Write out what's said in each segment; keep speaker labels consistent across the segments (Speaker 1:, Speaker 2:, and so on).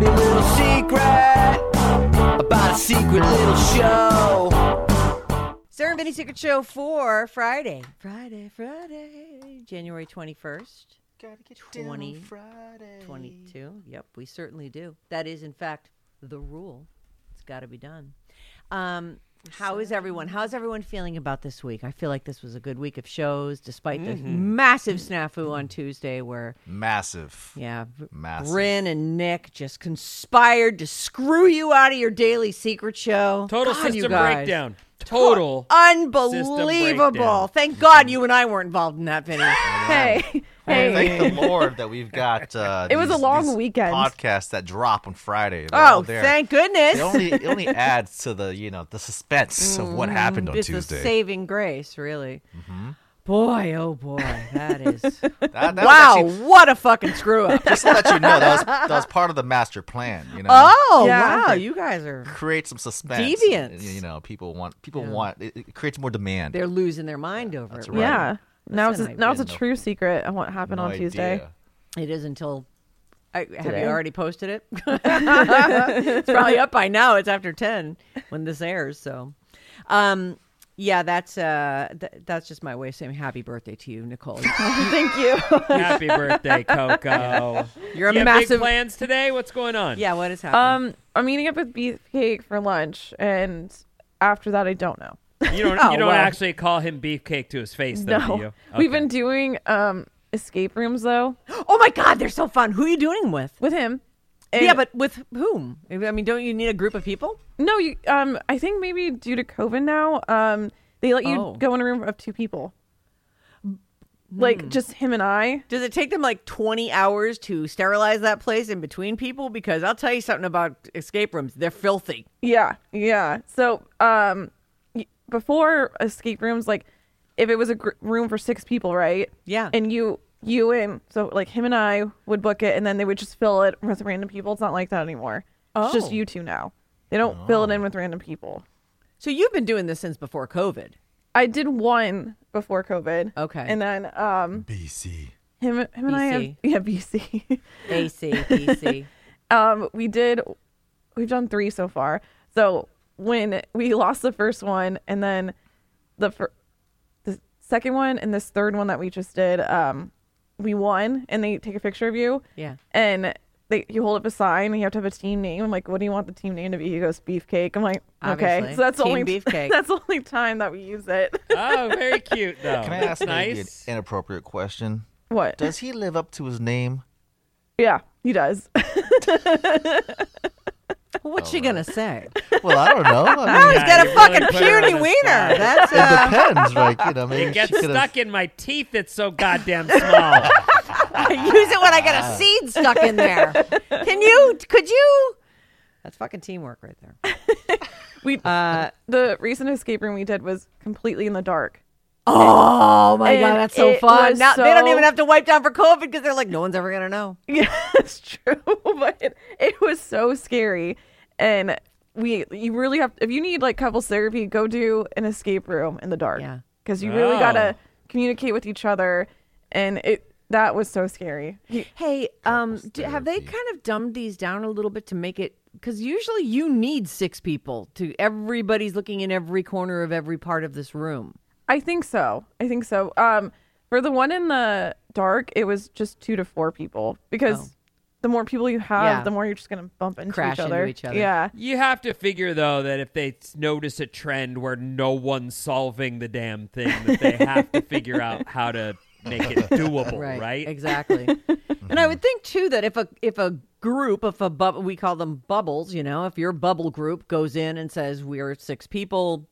Speaker 1: Dirty little secret about a secret little show.
Speaker 2: Sarah and Vinny Secret Show for Friday. Friday, Friday, January 21st.
Speaker 3: Gotta get
Speaker 2: 20,
Speaker 3: Friday.
Speaker 2: 22. Yep, we certainly do. That is, in fact, the rule. It's got to be done. Um, how is everyone? How's everyone feeling about this week? I feel like this was a good week of shows, despite the mm-hmm. massive snafu on Tuesday where,
Speaker 3: Massive.
Speaker 2: yeah,
Speaker 3: Massive.
Speaker 2: Bryn and Nick just conspired to screw you out of your daily secret show.
Speaker 4: Total
Speaker 2: God, you
Speaker 4: system
Speaker 2: guys.
Speaker 4: breakdown. Total.
Speaker 2: Unbelievable.
Speaker 4: breakdown.
Speaker 2: Thank God you and I weren't involved in that, Vinny.
Speaker 5: Hey,
Speaker 3: Hey,
Speaker 5: hey.
Speaker 3: thank the Lord that we've got. Uh,
Speaker 5: It was a long
Speaker 3: these
Speaker 5: weekend.
Speaker 3: Podcasts that drop on Friday. They're all
Speaker 2: oh,
Speaker 3: there.
Speaker 2: thank goodness.
Speaker 3: It only it only adds to the you know the suspense of what happened on
Speaker 2: it's a
Speaker 3: Tuesday.
Speaker 2: saving grace, really. Boy, oh boy, that is.
Speaker 3: That- that was
Speaker 2: wow,
Speaker 3: actually-
Speaker 2: what a fucking screw up.
Speaker 3: just to let you know, that was that was part of the master plan. You know.
Speaker 2: oh,
Speaker 5: Yeah.
Speaker 2: wow, you guys are.
Speaker 3: Create some suspense.
Speaker 2: Deviants.
Speaker 3: You know, people want people
Speaker 2: Yeah.
Speaker 3: want it, it creates more demand.
Speaker 2: They're losing their mind over
Speaker 3: That's
Speaker 2: it.
Speaker 3: right.
Speaker 5: Yeah. Now it's
Speaker 2: Listen,
Speaker 5: a,
Speaker 2: I
Speaker 5: now it's a
Speaker 3: didn't
Speaker 5: true secret of what happened
Speaker 3: No
Speaker 5: on Tuesday.
Speaker 3: idea.
Speaker 2: It is until. I, have you already posted it? it's probably up by now. It's after ten when this airs. So, um, yeah, that's uh, th- that's just my way of saying happy birthday to you, Nicole.
Speaker 5: Thank you.
Speaker 4: Happy birthday, Coco.
Speaker 2: You're a
Speaker 4: you have
Speaker 2: massive.
Speaker 4: big plans today? What's going on?
Speaker 2: Yeah, what is happening?
Speaker 5: um, I'm meeting up with Beefcake for lunch, and after that, I don't know.
Speaker 4: You don't.
Speaker 2: Oh,
Speaker 4: you don't
Speaker 2: well.
Speaker 4: actually call him beefcake to his face, though, do
Speaker 5: No,
Speaker 4: you?
Speaker 5: we've been doing um escape rooms though
Speaker 2: oh my God, they're so fun. Who are you doing them with?
Speaker 5: with him.
Speaker 2: yeah, but with whom? I mean, don't you need a group of people?
Speaker 5: no, you um, I think maybe due to COVID now, um, they let you
Speaker 2: Oh.
Speaker 5: go in a room of two people, like just him and I.
Speaker 2: Does it take them like 20 hours to sterilize that place in between people? Because I'll tell you something about escape rooms. They're filthy.
Speaker 5: Yeah, yeah. So, um, y- before escape rooms, like if it was a gr- room for six people, right?
Speaker 2: Yeah.
Speaker 5: And you, you and so like him and I would book it, and then they would just fill it with random people. It's not like that anymore. It's just
Speaker 2: Oh.
Speaker 5: you two now. They don't fill it in with random people.
Speaker 2: So you've been doing this since before COVID.
Speaker 5: I did one before COVID.
Speaker 2: Okay.
Speaker 5: And then um,
Speaker 3: BC.
Speaker 5: him, him and I, have,
Speaker 2: BC.
Speaker 5: yeah, BC.
Speaker 2: AC, PC.
Speaker 5: um, we did. We've done three so far. So when we lost the first one, and then the fir- the second one, and this third one that we just did, um, we won, and they take a picture of you,
Speaker 2: Yeah.
Speaker 5: and they you hold up a sign, and you have to have a team name. I'm like, what do you want the team name to be? He goes, Beefcake. I'm like, okay.
Speaker 2: Obviously.
Speaker 5: So that's the
Speaker 2: Team
Speaker 5: only
Speaker 2: Beefcake.
Speaker 5: that's the only time that we use it.
Speaker 4: Oh, very cute though.
Speaker 3: Can I
Speaker 4: That's
Speaker 3: ask maybe
Speaker 4: nice.
Speaker 3: an inappropriate question?
Speaker 5: what?
Speaker 3: Does he live up to his name?
Speaker 5: yeah, he does.
Speaker 2: Well, what's she going to say?
Speaker 3: Well, I don't know. I mean,
Speaker 2: he's
Speaker 4: Yeah,
Speaker 2: got a fucking
Speaker 4: really put her on
Speaker 2: puny wiener.
Speaker 4: spot.
Speaker 2: That's
Speaker 3: it
Speaker 2: uh,
Speaker 3: depends, like you know, maybe
Speaker 4: It gets
Speaker 3: could've-
Speaker 4: stuck in my teeth. It's so goddamn small.
Speaker 2: I use it when I get a seed stuck in there. Can you? Could you? That's fucking teamwork right there.
Speaker 5: we
Speaker 2: Uh,
Speaker 5: the recent escape room we did was completely in the dark.
Speaker 2: oh my god, that's so fun!
Speaker 5: was
Speaker 2: Now they don't even have to wipe down for COVID because they're like, no one's ever gonna know.
Speaker 5: Yeah, it's true, but it, it was so scary, and we you really have if you need like couples therapy, go do an escape room in the dark.
Speaker 2: Yeah.
Speaker 5: because you really
Speaker 4: Oh.
Speaker 5: gotta communicate with each other, and it that was so scary. He-
Speaker 2: Hey, um, do, have they kind of dumbed these down a little bit to make it? Because usually you need six people to everybody's looking in every corner of every part of this room.
Speaker 5: I think so. I think so. Um, for the one in the dark, it was just two to four people because
Speaker 2: Oh.
Speaker 5: The more people you have,
Speaker 2: Yeah.
Speaker 5: the more you're just gonna bump into
Speaker 2: Crash
Speaker 5: each
Speaker 2: into
Speaker 5: other.
Speaker 2: each other.
Speaker 5: Yeah.
Speaker 4: You have to figure though that if they s- notice a trend where no one's solving the damn thing, that they have to figure out how to make it doable, right?
Speaker 2: Exactly. and I would think too that if a if a group, if a bub, we call them bubbles, you know, if your bubble group goes in and says we're six people,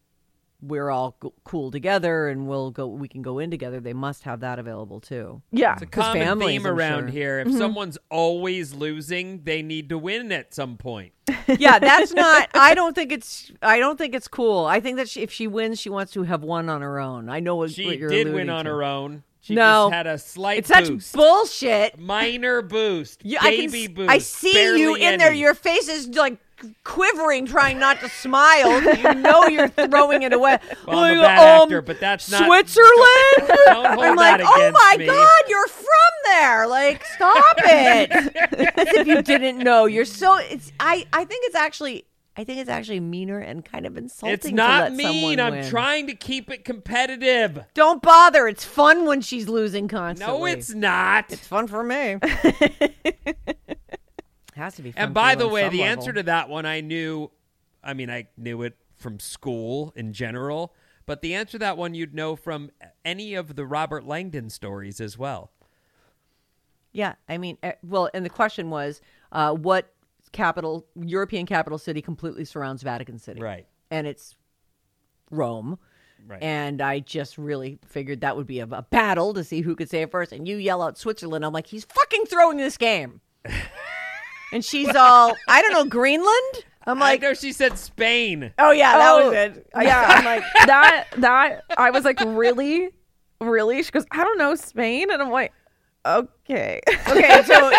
Speaker 2: we're all g- cool together, and we'll go, we can go in together. They must have that available too.
Speaker 5: Yeah.
Speaker 4: It's a common
Speaker 2: families,
Speaker 4: theme
Speaker 2: I'm
Speaker 4: around
Speaker 2: sure. Mm-hmm.
Speaker 4: here. If someone's always losing, they need to win at some point.
Speaker 2: yeah, that's not. I don't think it's. I don't think it's cool. I think that she, if she wins, she wants to have won on her own. I know what,
Speaker 4: She
Speaker 2: what you're
Speaker 4: did win
Speaker 2: alluding
Speaker 4: on
Speaker 2: to.
Speaker 4: her own. She
Speaker 2: No.
Speaker 4: just had a slight
Speaker 2: It's such
Speaker 4: boost.
Speaker 2: bullshit.
Speaker 4: Minor boost.
Speaker 2: You, I can.
Speaker 4: baby boost.
Speaker 2: I see you in there. Your face is like quivering, trying not to smile. you know you're throwing it away.
Speaker 4: Well, I'm a bad
Speaker 2: um,
Speaker 4: actor, but that's not-
Speaker 2: Switzerland.
Speaker 4: Don't
Speaker 2: I'm like, oh my
Speaker 4: me."
Speaker 2: god, you're from there. Like, stop it. As if you didn't know. You're so. It's. I. I think it's actually. I think it's actually meaner and kind of insulting.
Speaker 4: It's not mean. I'm
Speaker 2: win.
Speaker 4: trying to keep it competitive.
Speaker 2: Don't bother. It's fun when she's losing constantly.
Speaker 4: No, it's not.
Speaker 2: It's fun for me. Has to be.
Speaker 4: And by the way, the
Speaker 2: level.
Speaker 4: answer to that one I knew. I mean, I knew it from school in general, but the answer to that one you'd know from any of the Robert Langdon stories as well.
Speaker 2: Yeah, I mean, eh, well, and the question was, uh, what capital, European capital city, completely surrounds Vatican City?
Speaker 4: Right.
Speaker 2: and it's Rome.
Speaker 4: Right.
Speaker 2: And I just really figured that would be a, a battle to see who could say it first. And you yell out Switzerland. I'm like, he's fucking throwing this game. and she's all, I don't know, Greenland. I'm like,
Speaker 4: I know she said Spain.
Speaker 2: oh yeah, that
Speaker 5: Oh,
Speaker 2: was it. I,
Speaker 5: yeah.
Speaker 2: I'm like,
Speaker 5: that that I was like, really, really? She goes, I don't know Spain, and I'm like, okay.
Speaker 2: okay, so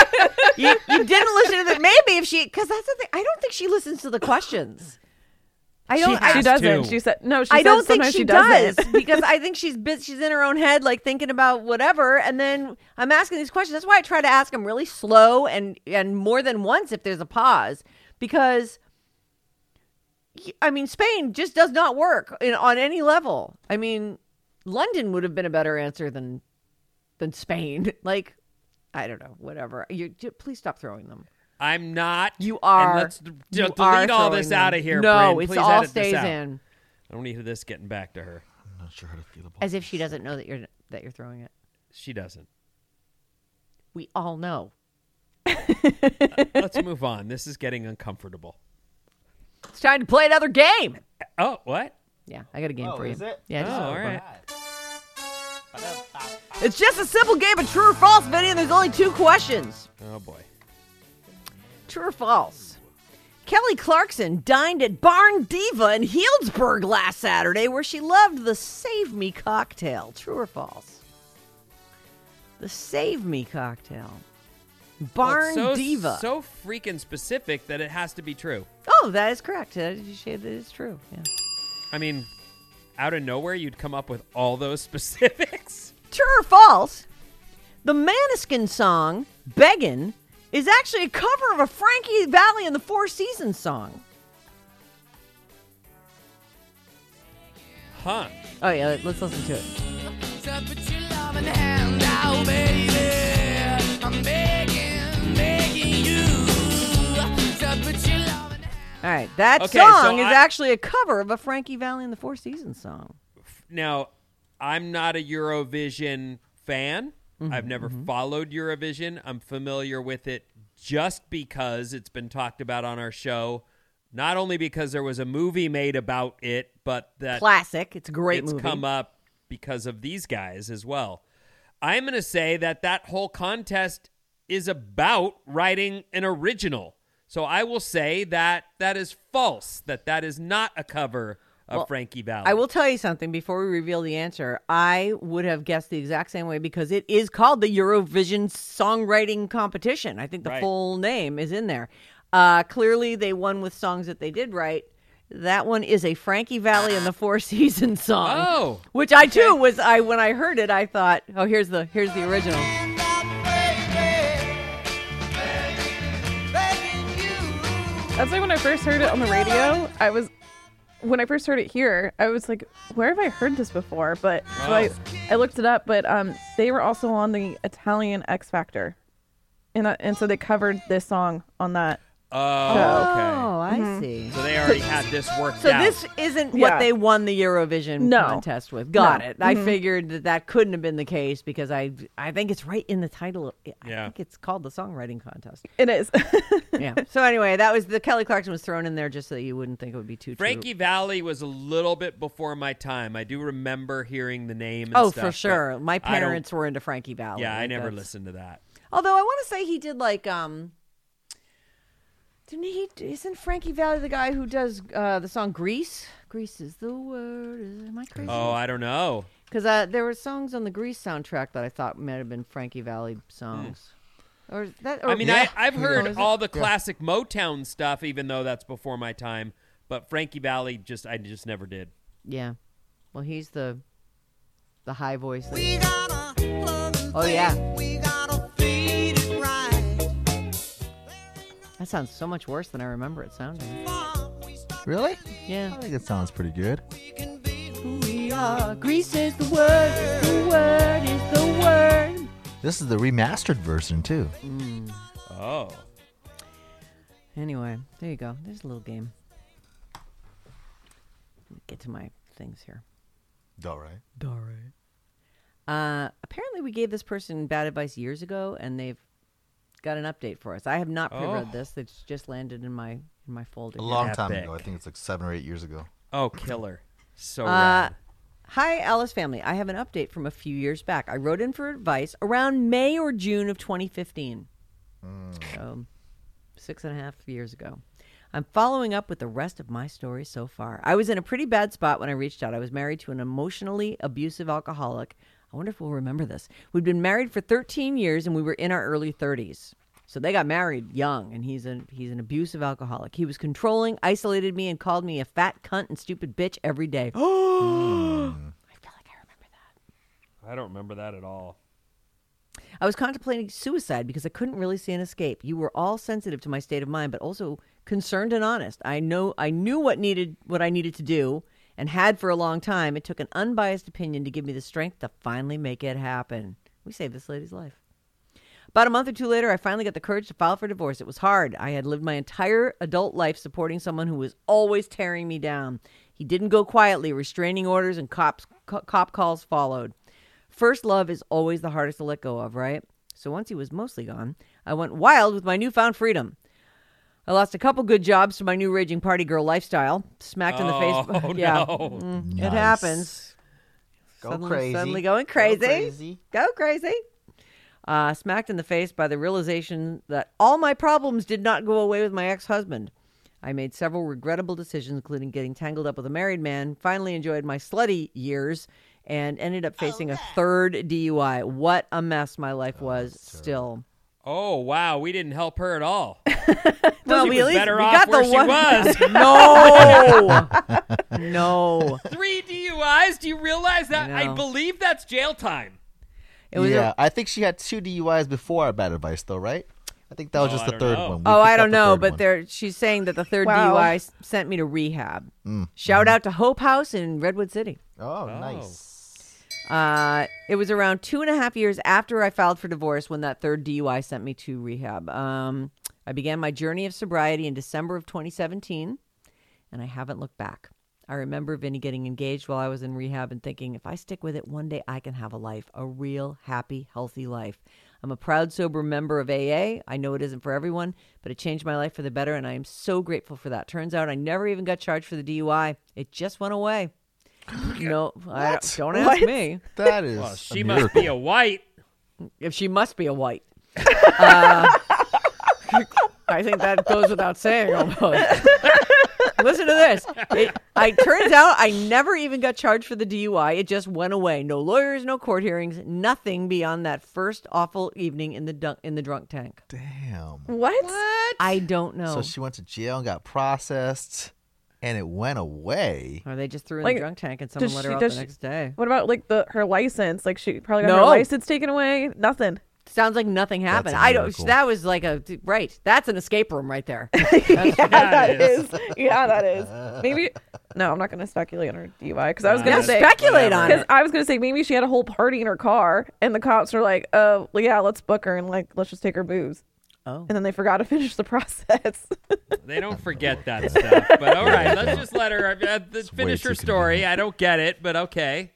Speaker 2: you, you didn't listen to the maybe if she because that's the thing. I don't think she listens to the questions. I don't. I,
Speaker 5: she doesn't.
Speaker 4: to.
Speaker 5: She said no. She
Speaker 2: I don't think
Speaker 5: sometimes
Speaker 2: she,
Speaker 5: doesn't.
Speaker 2: because I think she's bit, she's in her own head, like thinking about whatever. And then I'm asking these questions. That's why I try to ask them really slow and and more than once if there's a pause, because I mean Spain just does not work in, on any level. I mean London would have been a better answer than than Spain. Like I don't know, whatever. You please stop throwing them.
Speaker 4: I'm not.
Speaker 2: You
Speaker 4: And
Speaker 2: are.
Speaker 4: let's d-
Speaker 2: you
Speaker 4: delete
Speaker 2: are
Speaker 4: all this
Speaker 2: them.
Speaker 4: out of here.
Speaker 2: No,
Speaker 4: Bryn.
Speaker 2: it's
Speaker 4: Please
Speaker 2: all
Speaker 4: edit this
Speaker 2: stays
Speaker 4: out.
Speaker 2: in.
Speaker 4: I don't need this getting back to her.
Speaker 3: I'm not sure how to feel about
Speaker 2: As if she doesn't know that you're that you're throwing it.
Speaker 4: She doesn't.
Speaker 2: We all know.
Speaker 4: Let's move on. This is getting uncomfortable.
Speaker 2: It's time to play another game.
Speaker 4: Uh, oh, what?
Speaker 2: Yeah, I got a game
Speaker 3: Oh,
Speaker 2: for you.
Speaker 3: is it?
Speaker 2: Yeah,
Speaker 4: Oh,
Speaker 2: just
Speaker 4: all
Speaker 2: over.
Speaker 4: right.
Speaker 2: It's just a simple game of true or false, Vinny, and there's only two questions.
Speaker 4: Oh boy.
Speaker 2: True or false? Kelly Clarkson dined at Barn Diva in Healdsburg last Saturday, where she loved the Save Me cocktail. True or false? The Save Me cocktail. Barn
Speaker 4: it's so,
Speaker 2: Diva.
Speaker 4: So freaking specific that it has to be true.
Speaker 2: oh, that is correct. That is true. Yeah.
Speaker 4: I mean, out of nowhere, you'd come up with all those specifics.
Speaker 2: True or false? The Måneskin song, Beggin', is actually a cover of a Frankie Valli and the Four Seasons song.
Speaker 4: Huh.
Speaker 2: Oh, yeah, let's listen to it.
Speaker 1: So put your loving hand out, baby. I'm begging, begging you. So put your loving
Speaker 2: All right, that
Speaker 4: Okay,
Speaker 2: song
Speaker 4: so
Speaker 2: is
Speaker 4: I-
Speaker 2: actually a cover of a Frankie Valli and the Four Seasons song.
Speaker 4: Now, I'm not a Eurovision fan.
Speaker 2: Mm-hmm,
Speaker 4: I've never followed Eurovision. I'm familiar with it just because it's been talked about on our show. Not only because there was a movie made about it, but that
Speaker 2: Classic. It's a great
Speaker 4: it's
Speaker 2: movie.
Speaker 4: come up because of these guys as well. I'm going to say that that whole contest is about writing an original. So I will say that that is false. That that is not a cover of
Speaker 2: Well,
Speaker 4: Frankie Valli.
Speaker 2: I will tell you something before we reveal the answer. I would have guessed the exact same way because it is called the Eurovision Songwriting Competition. I think the
Speaker 4: Right.
Speaker 2: full name is in there. Uh, clearly, they won with songs that they did write. That one is a Frankie Valli and the Four Seasons song.
Speaker 4: Oh,
Speaker 2: which I too was. I when I heard it, I thought, oh, here's the here's the original.
Speaker 1: hand out, baby. Begging you.
Speaker 5: That's like when I first heard it on the radio. I was when I first heard it here. I was like, where have I heard this before? But so I, I looked it up. But um, they were also on the Italian X Factor. and that, and so they covered this song on that.
Speaker 4: Oh, okay.
Speaker 2: Oh, I
Speaker 5: Mm-hmm.
Speaker 2: see.
Speaker 4: So they already had this worked
Speaker 2: So
Speaker 4: out.
Speaker 2: this isn't what
Speaker 5: Yeah.
Speaker 2: they won the Eurovision
Speaker 5: No.
Speaker 2: contest with. Got
Speaker 5: No.
Speaker 2: it. I
Speaker 5: Mhm.
Speaker 2: figured that that couldn't have been the case because I I think it's right in the title. I
Speaker 4: Yeah.
Speaker 2: think it's called the songwriting contest.
Speaker 5: It is.
Speaker 2: yeah. So anyway, that was the Kelly Clarkson was thrown in there just so that you wouldn't think it would be too true.
Speaker 4: Frankie Valli was a little bit before my time. I do remember hearing the name. And
Speaker 2: Oh,
Speaker 4: stuff,
Speaker 2: for
Speaker 4: but
Speaker 2: sure. My
Speaker 4: I don't-
Speaker 2: parents were into Frankie Valli.
Speaker 4: Yeah, I never
Speaker 2: that's-
Speaker 4: listened to that.
Speaker 2: Although I want to say he did like um. Didn't he? Isn't Frankie Valli the guy who does uh, the song "Grease"? Grease is the word. Am I crazy?
Speaker 4: Oh, I don't know.
Speaker 2: Because uh, there were songs on the Grease soundtrack that I thought might have been Frankie Valli songs. Or that? Or,
Speaker 4: I mean,
Speaker 6: Yeah.
Speaker 4: I, I've
Speaker 2: Oh,
Speaker 4: heard
Speaker 2: is it?
Speaker 4: all the classic Motown stuff, even though that's before my time. But Frankie Valli, just I just never did.
Speaker 2: yeah. Well, he's the the high voice. that- Oh yeah. That sounds so much worse than I remember it sounding.
Speaker 6: Really?
Speaker 2: Yeah.
Speaker 6: I think it sounds pretty good.
Speaker 2: We are. Grease is the word. The word is the word.
Speaker 6: This is the remastered version too.
Speaker 4: Oh,
Speaker 2: Anyway, there you go. There's a little game. Let me Get to my things here.
Speaker 6: All right.
Speaker 2: Uh, apparently, we gave this person bad advice years ago, and they've got an update for us. I have not pre-read
Speaker 4: Oh.
Speaker 2: this. It's just landed in my in my folder.
Speaker 6: A
Speaker 2: here.
Speaker 6: long time ago. I think it's like seven or eight years ago.
Speaker 4: oh, killer! So
Speaker 2: Uh, hi, Alice family. I have an update from a few years back. I wrote in for advice around May or June of 2015. So, six and a half years ago. I'm following up with the rest of my story so far. I was in a pretty bad spot when I reached out. I was married to an emotionally abusive alcoholic. I wonder if we'll remember this. We'd been married for 13 years and we were in our early 30s. So they got married young and he's a he's an abusive alcoholic. He was controlling, isolated me and called me a fat cunt and stupid bitch every day. I feel like I remember that.
Speaker 4: I don't remember that at all.
Speaker 2: I was contemplating suicide because I couldn't really see an escape. You were all sensitive to my state of mind, but also concerned and honest. I know I knew what needed what I needed to do and had for a long time. It took an unbiased opinion to give me the strength to finally make it happen. We saved this lady's life. About a month or two later, I finally got the courage to file for divorce. It was hard. I had lived my entire adult life supporting someone who was always tearing me down. He didn't go quietly. Restraining orders and cops co- cop calls followed. First love is always the hardest to let go of, right? So once he was mostly gone, I went wild with my newfound freedom. I lost a couple good jobs to my new raging party girl lifestyle. Smacked in the face.
Speaker 4: Oh,
Speaker 2: yeah,
Speaker 4: no.
Speaker 2: Mm, it happens.
Speaker 6: Go
Speaker 2: Suddenly-
Speaker 6: crazy.
Speaker 2: Suddenly going
Speaker 6: Go
Speaker 2: crazy.
Speaker 6: crazy.
Speaker 2: Go crazy. Uh, smacked in the face by the realization that all my problems did not go away with my ex husband. I made several regrettable decisions, including getting tangled up with a married man, finally enjoyed my slutty years, and ended up facing a third DUI. What a mess my life was still.
Speaker 4: Oh wow, we didn't help her at all.
Speaker 2: Well,
Speaker 4: She
Speaker 2: we
Speaker 4: was
Speaker 2: at least
Speaker 4: better
Speaker 2: we
Speaker 4: off
Speaker 2: got
Speaker 4: where
Speaker 2: the
Speaker 4: she
Speaker 2: one.
Speaker 4: was.
Speaker 2: no, no.
Speaker 4: Three DUIs. Do you realize that?
Speaker 2: I
Speaker 4: I, believe that's jail time.
Speaker 2: It was.
Speaker 6: yeah, I think she had two DUIs before our bad advice, though, right? I think that was
Speaker 4: Oh,
Speaker 6: just the third
Speaker 4: know.
Speaker 6: one. We
Speaker 2: Oh,
Speaker 6: picked
Speaker 2: I don't know,
Speaker 6: third
Speaker 2: but there she's saying that the third
Speaker 5: Wow.
Speaker 2: DUI sent me to rehab.
Speaker 6: Mm.
Speaker 2: Shout out to Hope House in Redwood City.
Speaker 6: Oh, nice.
Speaker 2: Uh, it was around two and a half years after I filed for divorce when that third DUI sent me to rehab. Um, I began my journey of sobriety in December of 2017, and I haven't looked back. I remember Vinny getting engaged while I was in rehab and thinking, if I stick with it, one day I can have a life, a real, happy, healthy life. I'm a proud, sober member of AA. I know it isn't for everyone, but it changed my life for the better, and I am so grateful for that. Turns out I never even got charged for the DUI, it just went away. No, I don't, don't ask
Speaker 5: What?
Speaker 2: me.
Speaker 6: That is.
Speaker 4: Well,
Speaker 6: a
Speaker 4: she must
Speaker 6: miracle.
Speaker 4: be a white.
Speaker 2: If she must be a white. Uh, I think that goes without saying almost. Listen to this. It I turns out I never even got charged for the DUI. It just went away. No lawyers, no court hearings, nothing beyond that first awful evening in the dunk, in the drunk tank.
Speaker 6: Damn.
Speaker 5: What?
Speaker 2: I don't know.
Speaker 6: So she went to jail and got processed, and it went away.
Speaker 2: or they just threw her in
Speaker 5: Like,
Speaker 2: the drunk tank and someone
Speaker 5: does
Speaker 2: let
Speaker 5: she-
Speaker 2: her out
Speaker 5: does
Speaker 2: the
Speaker 5: she-
Speaker 2: next day.
Speaker 5: What about like the her license? Like she probably got her
Speaker 2: No.
Speaker 5: license taken away. Nothing.
Speaker 2: sounds like nothing happened. I don't. That was like a right. That's an escape room right there.
Speaker 5: yeah, that
Speaker 4: it
Speaker 5: is. Yeah, that is. Maybe. No, I'm not going to speculate on her DUI uh, because I was going to say.
Speaker 2: speculate on
Speaker 5: Because. I was going to say maybe she had a whole party in her car, and the cops were like, "Oh, well, yeah, let's book her and like let's just take her booze."
Speaker 2: Oh.
Speaker 5: And then they forgot to finish the process.
Speaker 4: They don't forget that stuff. But all right, let's just let her uh, finish her story. I don't get it, but okay.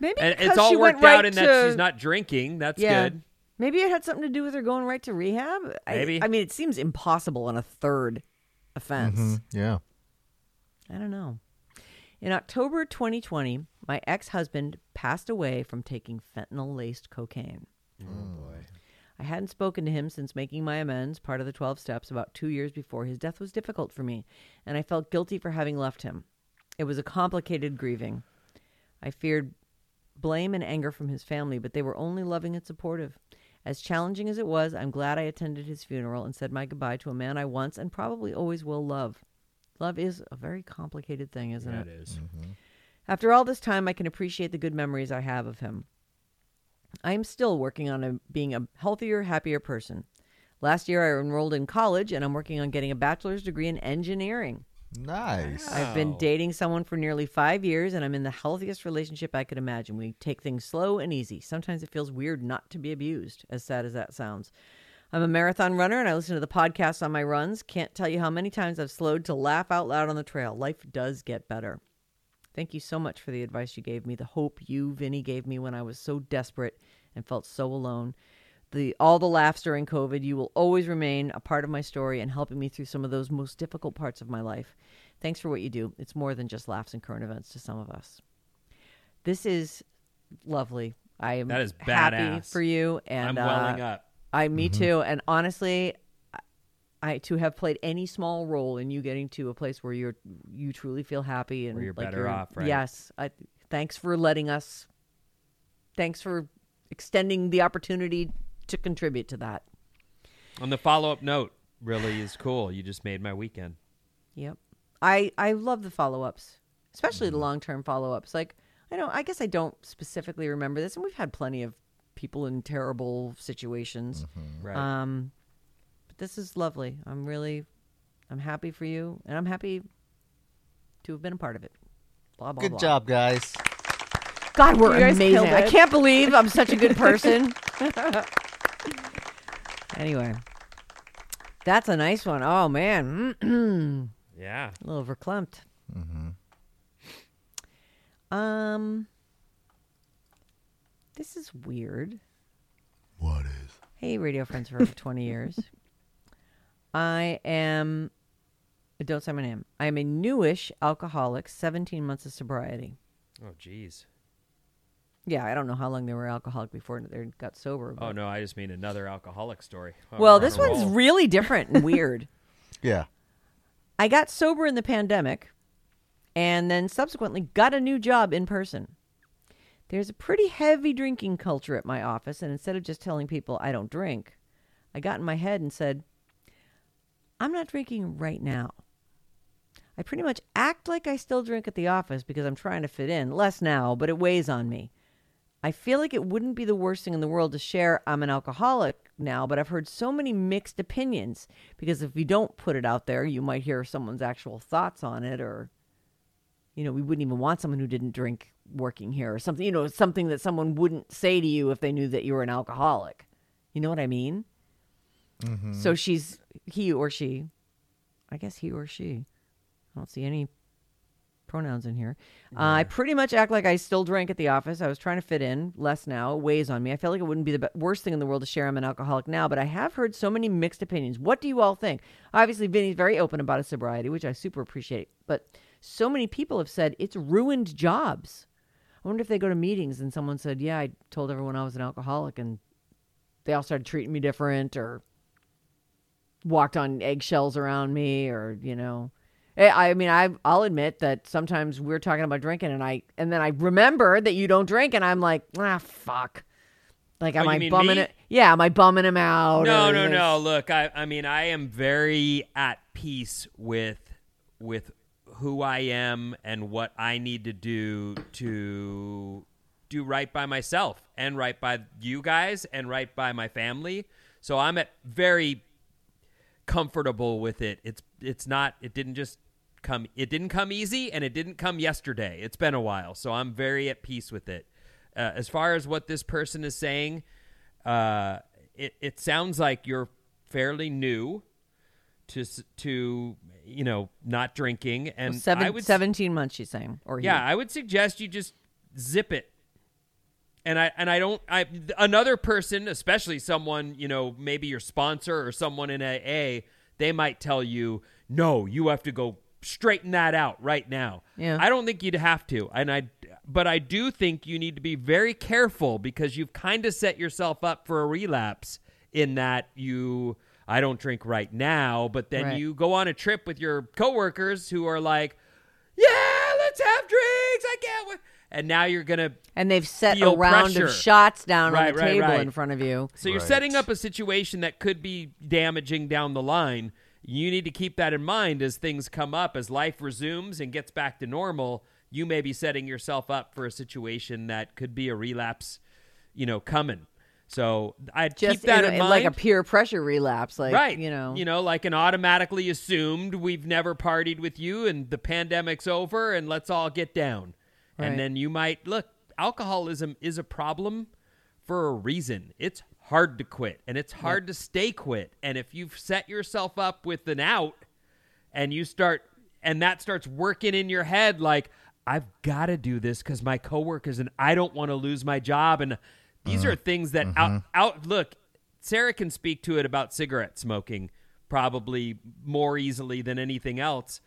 Speaker 2: Maybe
Speaker 4: And it's all
Speaker 2: she went
Speaker 4: worked
Speaker 2: right
Speaker 4: out in
Speaker 2: to,
Speaker 4: that she's not drinking. That's
Speaker 2: Yeah.
Speaker 4: good.
Speaker 2: Maybe it had something to do with her going right to rehab. I-
Speaker 4: Maybe.
Speaker 2: I, mean, it seems impossible on a third offense.
Speaker 6: Mhm, Yeah.
Speaker 2: I don't know. In October 2020, my ex husband passed away from taking fentanyl laced cocaine. I hadn't spoken to him since making my amends, part of the 12 steps, about two years before his death was difficult for me, and I felt guilty for having left him. It was a complicated grieving. I feared blame and anger from his family, but they were only loving and supportive. As challenging as it was, I'm glad I attended his funeral and said my goodbye to a man I once and probably always will love. Love is a very complicated thing, isn't
Speaker 4: Yeah,
Speaker 2: it?
Speaker 4: it is. Mm-hmm.
Speaker 2: After all this time, I can appreciate the good memories I have of him. I am still working on a, being a healthier, happier person. Last year, I enrolled in college and I'm working on getting a bachelor's degree in engineering.
Speaker 6: Nice.
Speaker 2: I've been dating someone for nearly five years and I'm in the healthiest relationship I could imagine. We take things slow and easy. Sometimes it feels weird not to be abused, as sad as that sounds. I'm a marathon runner and I listen to the podcasts on my runs. Can't tell you how many times I've slowed to laugh out loud on the trail. Life does get better. Thank you so much for the advice you gave me, the hope you, Vinny, gave me when I was so desperate and felt so alone. The all the laughs during COVID, you will always remain a part of my story and helping me through some of those most difficult parts of my life. Thanks for what you do. It's more than just laughs and current events to some of us. This is lovely. I am
Speaker 4: That is
Speaker 2: happy for you, and
Speaker 4: I'm welling
Speaker 2: uh,
Speaker 4: up.
Speaker 2: I, me too. And honestly, I- to have played any small role in you getting to a place where you're you truly feel happy and
Speaker 4: Where you're
Speaker 2: like
Speaker 4: better off, right?
Speaker 2: Yes. I, thanks for letting us. Thanks for extending the opportunity to contribute to that.
Speaker 4: On the follow up note, really is cool. You just made my weekend.
Speaker 2: Yep. I I love the follow ups, especially
Speaker 4: Mm-hmm.
Speaker 2: the long term follow ups. Like I don't. I guess I don't specifically remember this, and we've had plenty of people in terrible situations.
Speaker 4: Right.
Speaker 2: Um, this is lovely. I'm really, I'm happy for you, and I'm happy to have been a part of it. Blah blah. Blah.
Speaker 6: Good
Speaker 2: blah.
Speaker 6: job, guys.
Speaker 2: God, we're
Speaker 5: You
Speaker 2: amazing. I can't believe I'm such a good person. anyway, that's a nice one. Oh man,
Speaker 4: yeah.
Speaker 2: a little verklempt. Um, this is weird.
Speaker 6: What is?
Speaker 2: Hey, radio friends for over 20 years. I am, don't say my name. I am a newish alcoholic, 17 months of sobriety.
Speaker 4: Oh, jeez.
Speaker 2: Yeah, I don't know how long they were alcoholic before they got sober.
Speaker 4: Oh no, I just mean another alcoholic story. Oh,
Speaker 2: Well,
Speaker 4: we're on
Speaker 2: this
Speaker 4: a
Speaker 2: one's
Speaker 4: roll.
Speaker 2: really different and weird.
Speaker 6: Yeah.
Speaker 2: I got sober in the pandemic and then subsequently got a new job in person. There's a pretty heavy drinking culture at my office, and instead of just telling people I don't drink, I got in my head and said, I'm not drinking right now. I pretty much act like I still drink at the office because I'm trying to fit in. Less now, but it weighs on me. I feel like it wouldn't be the worst thing in the world to share I'm an alcoholic now, but I've heard so many mixed opinions because if you don't put it out there, you might hear someone's actual thoughts on it or you know, we wouldn't even want someone who didn't drink working here or something, you know, something that someone wouldn't say to you if they knew that you were an alcoholic. You know what I mean? So she's he or she. I guess he or she. I don't see any pronouns in here. Uh, I pretty much act like I still drink at the office. I was trying to fit in, less now. It weighs on me. I feel like it wouldn't be the be- worst thing in the world to share I'm an alcoholic now, but I have heard so many mixed opinions. What do you all think? Obviously, Vinny's very open about his sobriety, which I super appreciate. But so many people have said it's ruined jobs. I wonder if they go to meetings and someone said, "Yeah, I told everyone I was an alcoholic," and they all started treating me different, or walked on eggshells around me, or you know. Eh, I mean, I I'll admit that sometimes we're talking about drinking, and I and then I remember that you don't drink, and I'm like, ah, fuck. Like, am
Speaker 4: Oh,
Speaker 2: I bumming
Speaker 4: me?
Speaker 2: it? Yeah, am I bumming him out?
Speaker 4: No, no,
Speaker 2: is
Speaker 4: no. Look, I, I mean, I am very at peace with with who I am and what I need to do to do right by myself and right by you guys and right by my family. So I'm at very comfortable with it. It's it's not it didn't just come it didn't come easy and it didn't come yesterday. It's been a while. So I'm very at peace with it. Uh, as far as what this person is saying, uh, it it sounds like you're fairly new to to you know not drinking and
Speaker 2: Seven,
Speaker 4: I would
Speaker 2: 17 months, she's saying. Or he.
Speaker 4: yeah, I would suggest you just zip it. And I and I don't I another person, especially someone, you know, maybe your sponsor or someone in AA, they might tell you, "No, you have to go straighten that out right now."
Speaker 2: Yeah.
Speaker 4: I don't think you'd have to. And I but I do think you need to be very careful because you've kind of set yourself up for a relapse in that you I don't drink right now, but then
Speaker 2: Right.
Speaker 4: you go on a trip with your coworkers who are like, yeah, let's have drinks. I can't wait. And now you're gonna.
Speaker 2: And they've set a round
Speaker 4: pressure.
Speaker 2: of shots down
Speaker 4: Right,
Speaker 2: on the
Speaker 4: right,
Speaker 2: table
Speaker 4: right.
Speaker 2: in front of you.
Speaker 4: So you're
Speaker 6: Right.
Speaker 4: setting up a situation that could be damaging down the line. You need to keep that in mind as things come up, as life resumes and gets back to normal. You may be setting yourself up for a situation that could be a relapse, you know, coming. So I'd
Speaker 2: Just
Speaker 4: keep that
Speaker 2: in,
Speaker 4: in,
Speaker 2: in
Speaker 4: mind.
Speaker 2: like a peer pressure relapse. Like,
Speaker 4: right
Speaker 2: you know.
Speaker 4: you know like an automatically assumed we've never partied with you and the pandemic's over and let's all get down
Speaker 2: Right.
Speaker 4: and then you might look alcoholism is a problem for a reason. It's hard to quit and it's hard to stay quit. And if you've set yourself up with an out and you start and that starts working in your head like i've got to do this because my coworkers and i don't want to lose my job and these uh-huh. are things that mm-hmm. out, out look sarah can speak to it about cigarette smoking probably more easily than anything else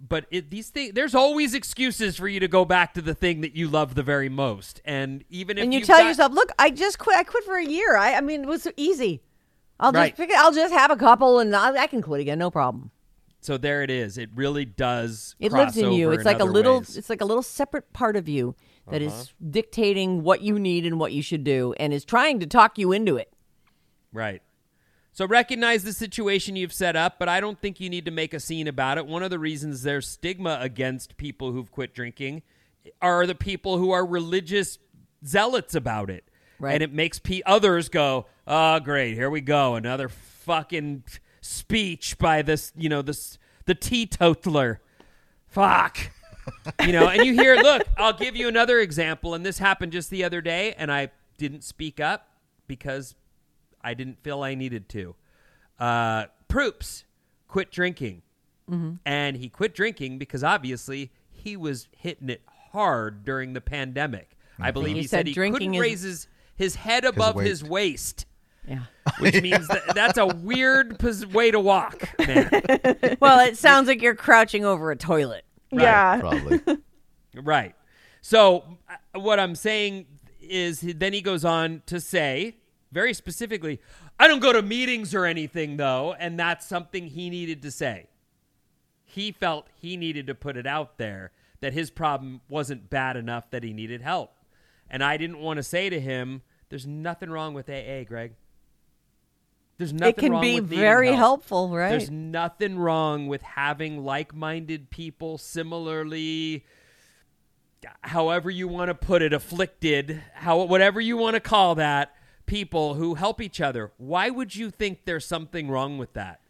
Speaker 4: but it, these things there's always excuses for you to go back to the thing that you love the very most and even if
Speaker 2: and you tell
Speaker 4: got-
Speaker 2: yourself, "Look, I just quit. I quit for a year. I, I mean, it was so easy. I'll
Speaker 4: Right.
Speaker 2: just pick it. I'll just have a couple, and I, I can quit again, no problem."
Speaker 4: so there it is it really does
Speaker 2: It lives in you. It's like a little.
Speaker 4: ways.
Speaker 2: It's like a little separate part of you that is
Speaker 4: Uh-huh.
Speaker 2: dictating what you need and what you should do, and is trying to talk you into it.
Speaker 4: Right. So recognize the situation you've set up, but I don't think you need to make a scene about it. One of the reasons there's stigma against people who've quit drinking are the people who are religious zealots about it.
Speaker 2: Right.
Speaker 4: And it makes pe- others go, "Oh, great, here we go, another fucking speech by this, you know, this the teetotaler." Fuck. you know, and you hear, look, I'll give you another example, and this happened just the other day, and I didn't speak up because I didn't feel I needed to. Uh, Proops quit drinking, and he quit drinking because obviously he was hitting it hard during the pandemic. I believe
Speaker 2: He
Speaker 4: he,
Speaker 2: said
Speaker 4: said he
Speaker 2: drinking
Speaker 4: couldn't
Speaker 2: is-
Speaker 4: raise his, his head above his
Speaker 6: weight.
Speaker 4: waist,
Speaker 2: Yeah.
Speaker 4: which means that that's a weird pos- way to walk, man.
Speaker 2: well, it sounds like you're crouching over a toilet.
Speaker 5: Yeah.
Speaker 6: Probably.
Speaker 4: Right. So uh, what I'm saying is then he goes on to say very specifically, I don't go to meetings or anything though, and that's something he needed to say. He felt he needed to put it out there that his problem wasn't bad enough that he needed help. And I didn't want to say to him, there's nothing wrong with AA, Greg. There's nothing
Speaker 2: it can
Speaker 4: wrong
Speaker 2: be
Speaker 4: with
Speaker 2: very
Speaker 4: help.
Speaker 2: helpful, right?
Speaker 4: There's nothing wrong with having like-minded people similarly however you want to put it afflicted, how whatever you want to call that, people who help each other. Why would you think there's something wrong with that?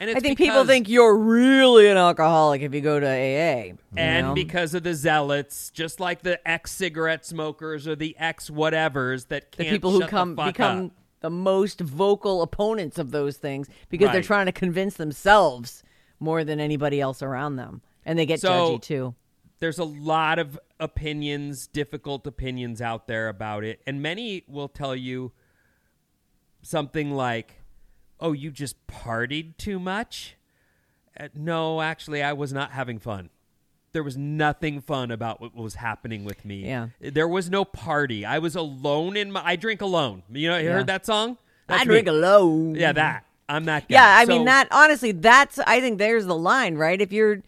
Speaker 4: And
Speaker 2: I think people think you're really an alcoholic if you go to AA.
Speaker 4: and
Speaker 2: know?
Speaker 4: because of the zealots, just like the ex cigarette smokers or the ex whatevers that
Speaker 2: the people who come
Speaker 4: the
Speaker 2: become
Speaker 4: up.
Speaker 2: the most vocal opponents of those things because they're trying to convince themselves more than anybody else around them, and they get
Speaker 4: So-
Speaker 2: judgy too.
Speaker 4: There's a lot of opinions, difficult opinions out there about it, and many will tell you something like, "Oh, you just partied too much." Uh, no, actually, I was not having fun. There was nothing fun about what was happening with me.
Speaker 2: Yeah.
Speaker 4: there was no party. I was alone in my. I drink alone. You know, you
Speaker 2: Yeah.
Speaker 4: heard that song?
Speaker 2: I drink
Speaker 4: me.
Speaker 2: alone.
Speaker 4: Yeah, that. I'm that guy.
Speaker 2: Yeah, I
Speaker 4: So-
Speaker 2: mean that. Honestly, that's. I think there's the line, right? If you're,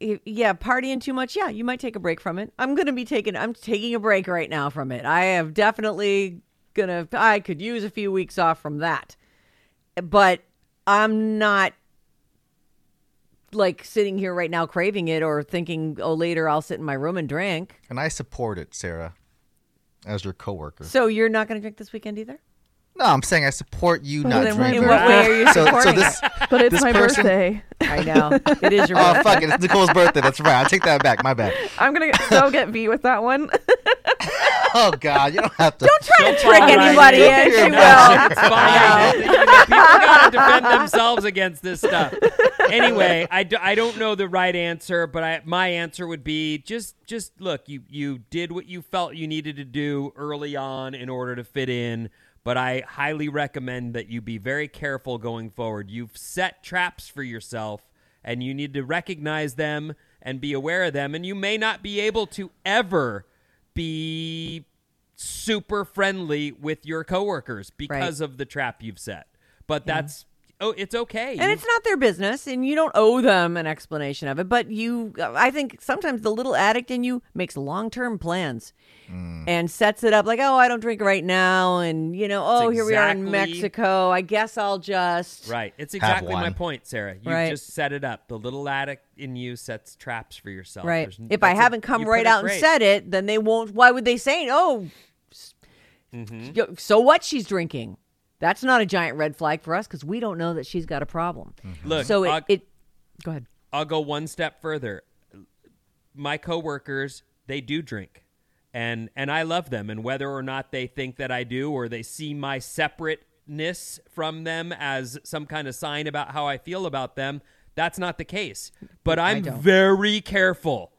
Speaker 2: yeah, partying too much, yeah, you might take a break from it. I'm gonna be taking. I'm taking a break right now from it. I have definitely gonna. I could use a few weeks off from that, but I'm not like sitting here right now craving it or thinking, oh, later I'll sit in my room and drink.
Speaker 6: and I support it, Sarah. as your coworker.
Speaker 2: So you're not going to drink this weekend either?
Speaker 6: No, I'm saying I support you
Speaker 5: But
Speaker 6: not drinking.
Speaker 2: In what way are you
Speaker 6: so, so
Speaker 2: supporting
Speaker 6: this,
Speaker 5: But it's
Speaker 6: This
Speaker 5: my
Speaker 6: person-
Speaker 5: birthday.
Speaker 2: I know it is your.
Speaker 6: oh
Speaker 2: birthday.
Speaker 6: fuck it, it's Nicole's birthday. That's right. I take that back. My bad.
Speaker 5: I'm gonna get, so get beat with that one.
Speaker 6: Oh god, you don't have to.
Speaker 2: Don't try to
Speaker 4: Don't
Speaker 2: trick
Speaker 4: fall right
Speaker 2: anybody
Speaker 4: into
Speaker 2: in. She
Speaker 6: No,
Speaker 2: will.
Speaker 4: It's fine. You know, people gotta defend themselves against this stuff. Anyway, I, do, I don't know the right answer, but I, my answer would be just just look. You you did what you felt you needed to do early on in order to fit in. But I highly recommend that you be very careful going forward. You've set traps for yourself, and you need to recognize them and be aware of them. And you may not be able to ever be super friendly with your coworkers because of the trap you've set. But that's oh, it's okay.
Speaker 2: And
Speaker 4: You-
Speaker 2: it's not their business, and you don't owe them an explanation of it. But you, I think sometimes the little addict in you makes long term plans and sets it up like, oh, I don't drink right now. And, you know, oh, here we are in Mexico. I guess I'll just.
Speaker 4: right. It's exactly my point, Sarah. You
Speaker 2: Right.
Speaker 4: just set it up. The little addict in you sets traps for yourself.
Speaker 2: Right.
Speaker 4: There's
Speaker 2: If I haven't come right out and said it, then they won't. Why would they say, oh,
Speaker 4: Mm-hmm.
Speaker 2: so what she's drinking? That's not a giant red flag for us because we don't know that she's got a problem. Mm-hmm.
Speaker 4: Look,
Speaker 2: so it, it, go ahead.
Speaker 4: I'll go one step further. My coworkers, they do drink. And and I love them and whether or not they think that I do or they see my separateness from them as some kind of sign about how I feel about them, that's not the case. But I'm very careful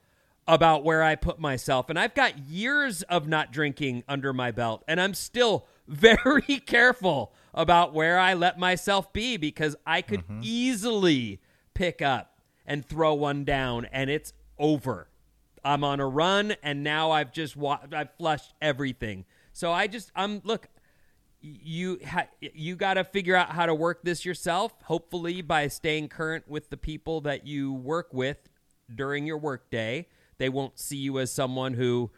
Speaker 4: about where I put myself. And I've got years of not drinking under my belt, and I'm still very careful about where I let myself be because I could mm-hmm. easily pick up and throw one down, and it's over. I'm on a run, and now I've just wa- I've flushed everything. So I just I'm look you ha- you got to figure out how to work this yourself hopefully by staying current with the people that you work with during your workday they won't see you as someone who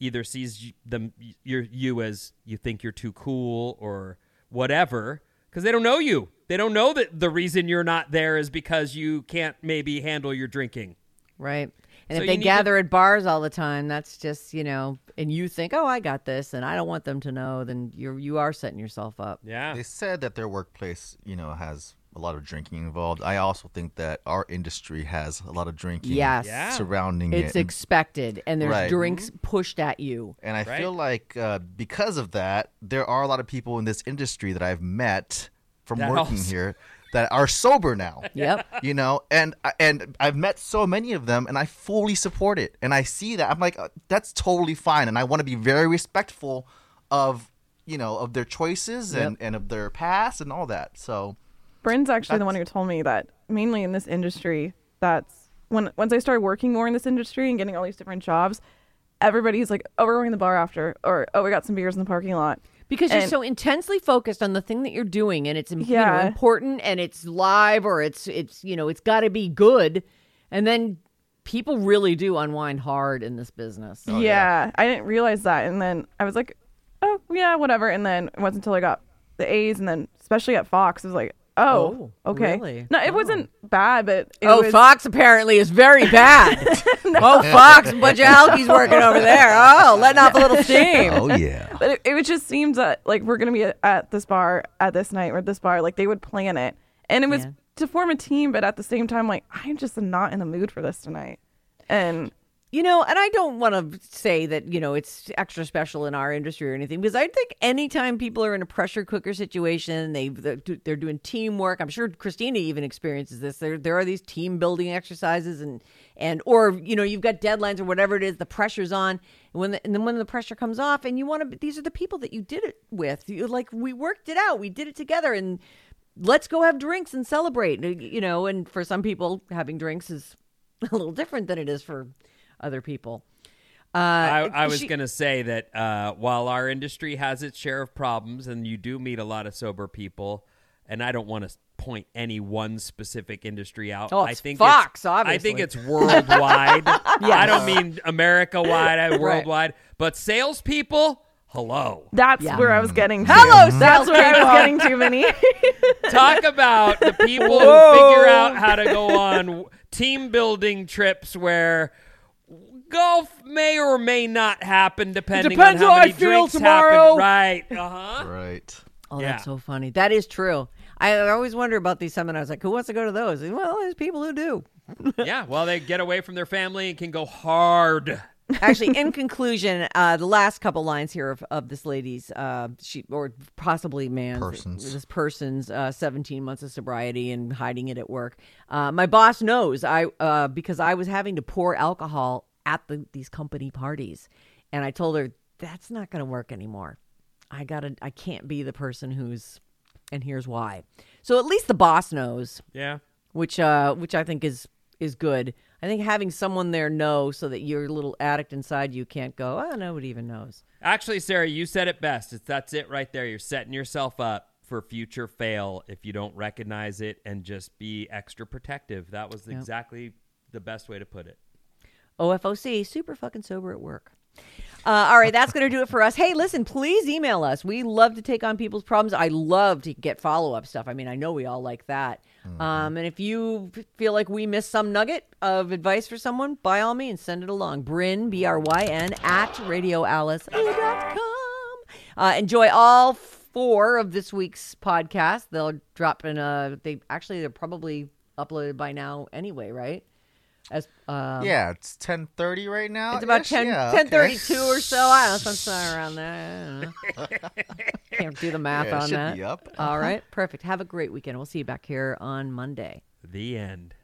Speaker 4: either sees y- them you're you as you think you're too cool or whatever because they don't know you they don't know that the reason you're not there is because you can't maybe handle your drinking
Speaker 2: Right. And
Speaker 4: So
Speaker 2: if they
Speaker 4: need to-
Speaker 2: gather at bars all the time, that's just, you know, and you think, oh, I got this, and I don't want them to know, then you're, you are setting yourself up.
Speaker 4: yeah
Speaker 6: They said that their workplace, you know, has a lot of drinking involved. I also think that our industry has a lot of drinking
Speaker 2: Yes.
Speaker 4: Yeah.
Speaker 6: surrounding
Speaker 2: It's
Speaker 6: it.
Speaker 2: It's expected, and there's
Speaker 6: Right.
Speaker 2: drinks pushed at you.
Speaker 6: And I
Speaker 4: Right.
Speaker 6: feel like uh, because of that, there are a lot of people in this industry that I've met from
Speaker 4: That
Speaker 6: working
Speaker 4: also-
Speaker 6: here that are sober now.
Speaker 2: Yep.
Speaker 6: You know, and and I've met so many of them, and I fully support it. And I see that I'm like, uh, that's totally fine, and I want to be very respectful of you know of their choices and and of their past and all that. So
Speaker 5: Bryn's actually the one who told me that mainly in this industry, that's when once I started working more in this industry and getting all these different jobs, everybody's like, "Oh, we're going to the bar after," or "Oh, we got some beers in the parking lot."
Speaker 2: Because you're so intensely focused on the thing that you're doing, and it's you know, important, and it's live, or it's it's you know, it's got to be good, and then people really do unwind hard in this business.
Speaker 5: Oh, yeah. I didn't realize that, and then I was like, "Oh, yeah, whatever." And then it wasn't until I got the A's, and then especially at Fox, it was like, "Oh,
Speaker 2: Oh,
Speaker 5: okay."
Speaker 2: really?
Speaker 5: No, it wasn't bad, but it
Speaker 2: oh,
Speaker 5: was,
Speaker 2: Fox apparently is very bad. Oh, Fox, a bunch of alkies working over there. Oh, letting off a little steam.
Speaker 6: oh yeah,
Speaker 5: But it, it just seems that like we're gonna be at, at this bar at this night or at this bar. Like they would plan it, and it was
Speaker 2: Yeah.
Speaker 5: to form a team. But at the same time, like I'm just not in the mood for this tonight. And
Speaker 2: You know, and I don't want to say that, you know, it's extra special in our industry or anything because I think anytime people are in a pressure cooker situation, they they're doing teamwork. I'm sure Christina even experiences this. There there are these team building exercises and and or you know, you've got deadlines or whatever it is, the pressure's on. And when the, and then when the pressure comes off and you want to these are the people that you did it with. You like we worked it out. We did it together and let's go have drinks and celebrate. You know, and for some people having drinks is a little different than it is for other people. Uh,
Speaker 4: I, I was
Speaker 2: she-
Speaker 4: going to say that uh, while our industry has its share of problems, and you do meet a lot of sober people, and I don't want to point any one specific industry out.
Speaker 2: Oh,
Speaker 4: I think
Speaker 2: Fox,
Speaker 4: it's, I think it's worldwide. I don't mean America wide, I
Speaker 2: Right.
Speaker 4: worldwide, but salespeople. Hello.
Speaker 5: that's
Speaker 2: Yeah.
Speaker 5: where I was getting. To.
Speaker 2: Hello,
Speaker 5: That's where I was getting to, Minnie.
Speaker 4: Talk about the people who figure out how to go on team building trips where golf may or may not happen depending
Speaker 7: depends
Speaker 4: on how
Speaker 7: how I
Speaker 4: many
Speaker 7: feel
Speaker 4: drinks
Speaker 7: tomorrow.
Speaker 4: happen. Right. Uh-huh.
Speaker 6: Right.
Speaker 2: Oh,
Speaker 4: Yeah.
Speaker 2: that's so funny. That is true. I I always wonder about these seminars. Like, who wants to go to those? Well, there's people who do.
Speaker 4: yeah. Well, they get away from their family and can go hard.
Speaker 2: Actually, in conclusion, uh, the last couple lines here of, of this lady's, uh, she or possibly man,
Speaker 6: Person's.
Speaker 2: this person's uh, 17 months of sobriety and hiding it at work. Uh, my boss knows I uh, because I was having to pour alcohol at the, these company parties, and I told her that's not going to work anymore. I gotta, I can't be the person who's, and here's why. So at least the boss knows
Speaker 4: Yeah.
Speaker 2: which uh which I think is is good. I think having someone there know so that your little addict inside you can't go, oh, nobody even knows.
Speaker 4: Actually, Sarah, you said it best. It's that's it right there. You're setting yourself up for future fail if you don't recognize it and just be extra protective. That was exactly the best way to put it.
Speaker 2: OFOC, super fucking sober at work. Uh, all right, that's going to do it for us. Hey, listen, please email us. We love to take on people's problems. I love to get follow up stuff. I mean, I know we all like that. Um, and if you feel like we missed some nugget of advice for someone, by all means, send it along. Bryn, B R Y N, at radioalice.com. Uh, enjoy all four of this week's podcast. They'll drop in a, they actually, they're probably uploaded by now anyway, right? As um,
Speaker 6: yeah, it's ten thirty right now.
Speaker 2: it's about
Speaker 6: ish?
Speaker 2: 10,
Speaker 6: Yeah,
Speaker 2: 1032
Speaker 6: okay.
Speaker 2: or so. I don't know, something around there. I don't know. Can't do the math
Speaker 6: Yeah, it
Speaker 2: on
Speaker 6: should
Speaker 2: that.
Speaker 6: be up.
Speaker 2: All right, perfect. Have a great weekend. We'll see you back here on Monday.
Speaker 4: The end.